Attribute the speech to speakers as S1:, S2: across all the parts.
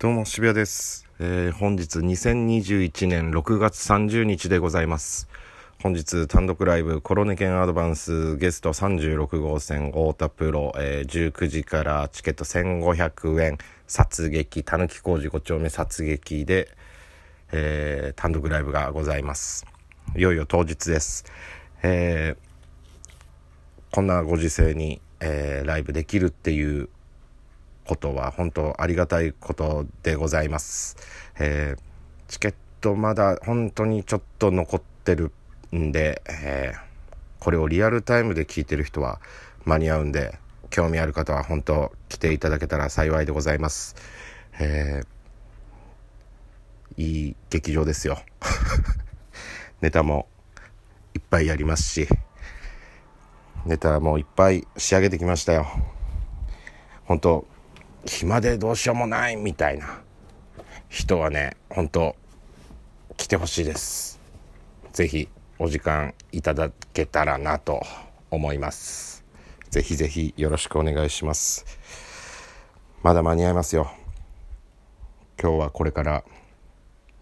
S1: どうも渋谷です、えー本日2021年6月30日でございます。本日単独ライブコロネ犬アドバンスゲスト36号線太田プロ、えー19時からチケット1500円殺撃たぬき工事5丁目殺撃で、えー単独ライブがございます。いよいよ当日です、えーこんなご時世に、えーライブできるっていうことは本当ありがたいことでございます、えーチケットまだ本当にちょっと残ってるんで、えーこれをリアルタイムで聞いてる人は間に合うんで興味ある方は本当来ていただけたら幸いでございます、えーいい劇場ですよ。ネタもいっぱいやりますしネタもいっぱい仕上げてきましたよ。本当暇でどうしようもないみたいな。人はね本当来てほしいです。ぜひお時間いただけたらなと思います。ぜひぜひよろしくお願いします。まだ間に合いますよ。今日はこれから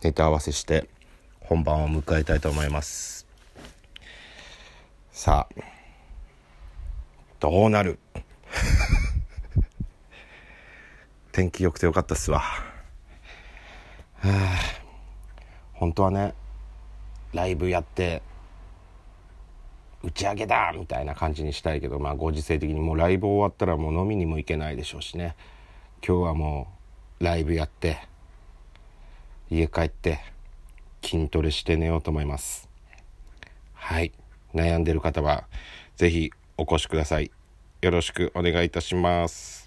S1: ネタ合わせして本番を迎えたいと思います。さあどうなる？天気良くてよかったっすわ。はあ。本当はねライブやって打ち上げだみたいな感じにしたいけどまあご時世的にもうライブ終わったらもう飲みにも行けないでしょうしね。今日はもうライブやって家帰って筋トレして寝ようと思います。はい。悩んでる方はぜひお越しください。よろしくお願いいたします。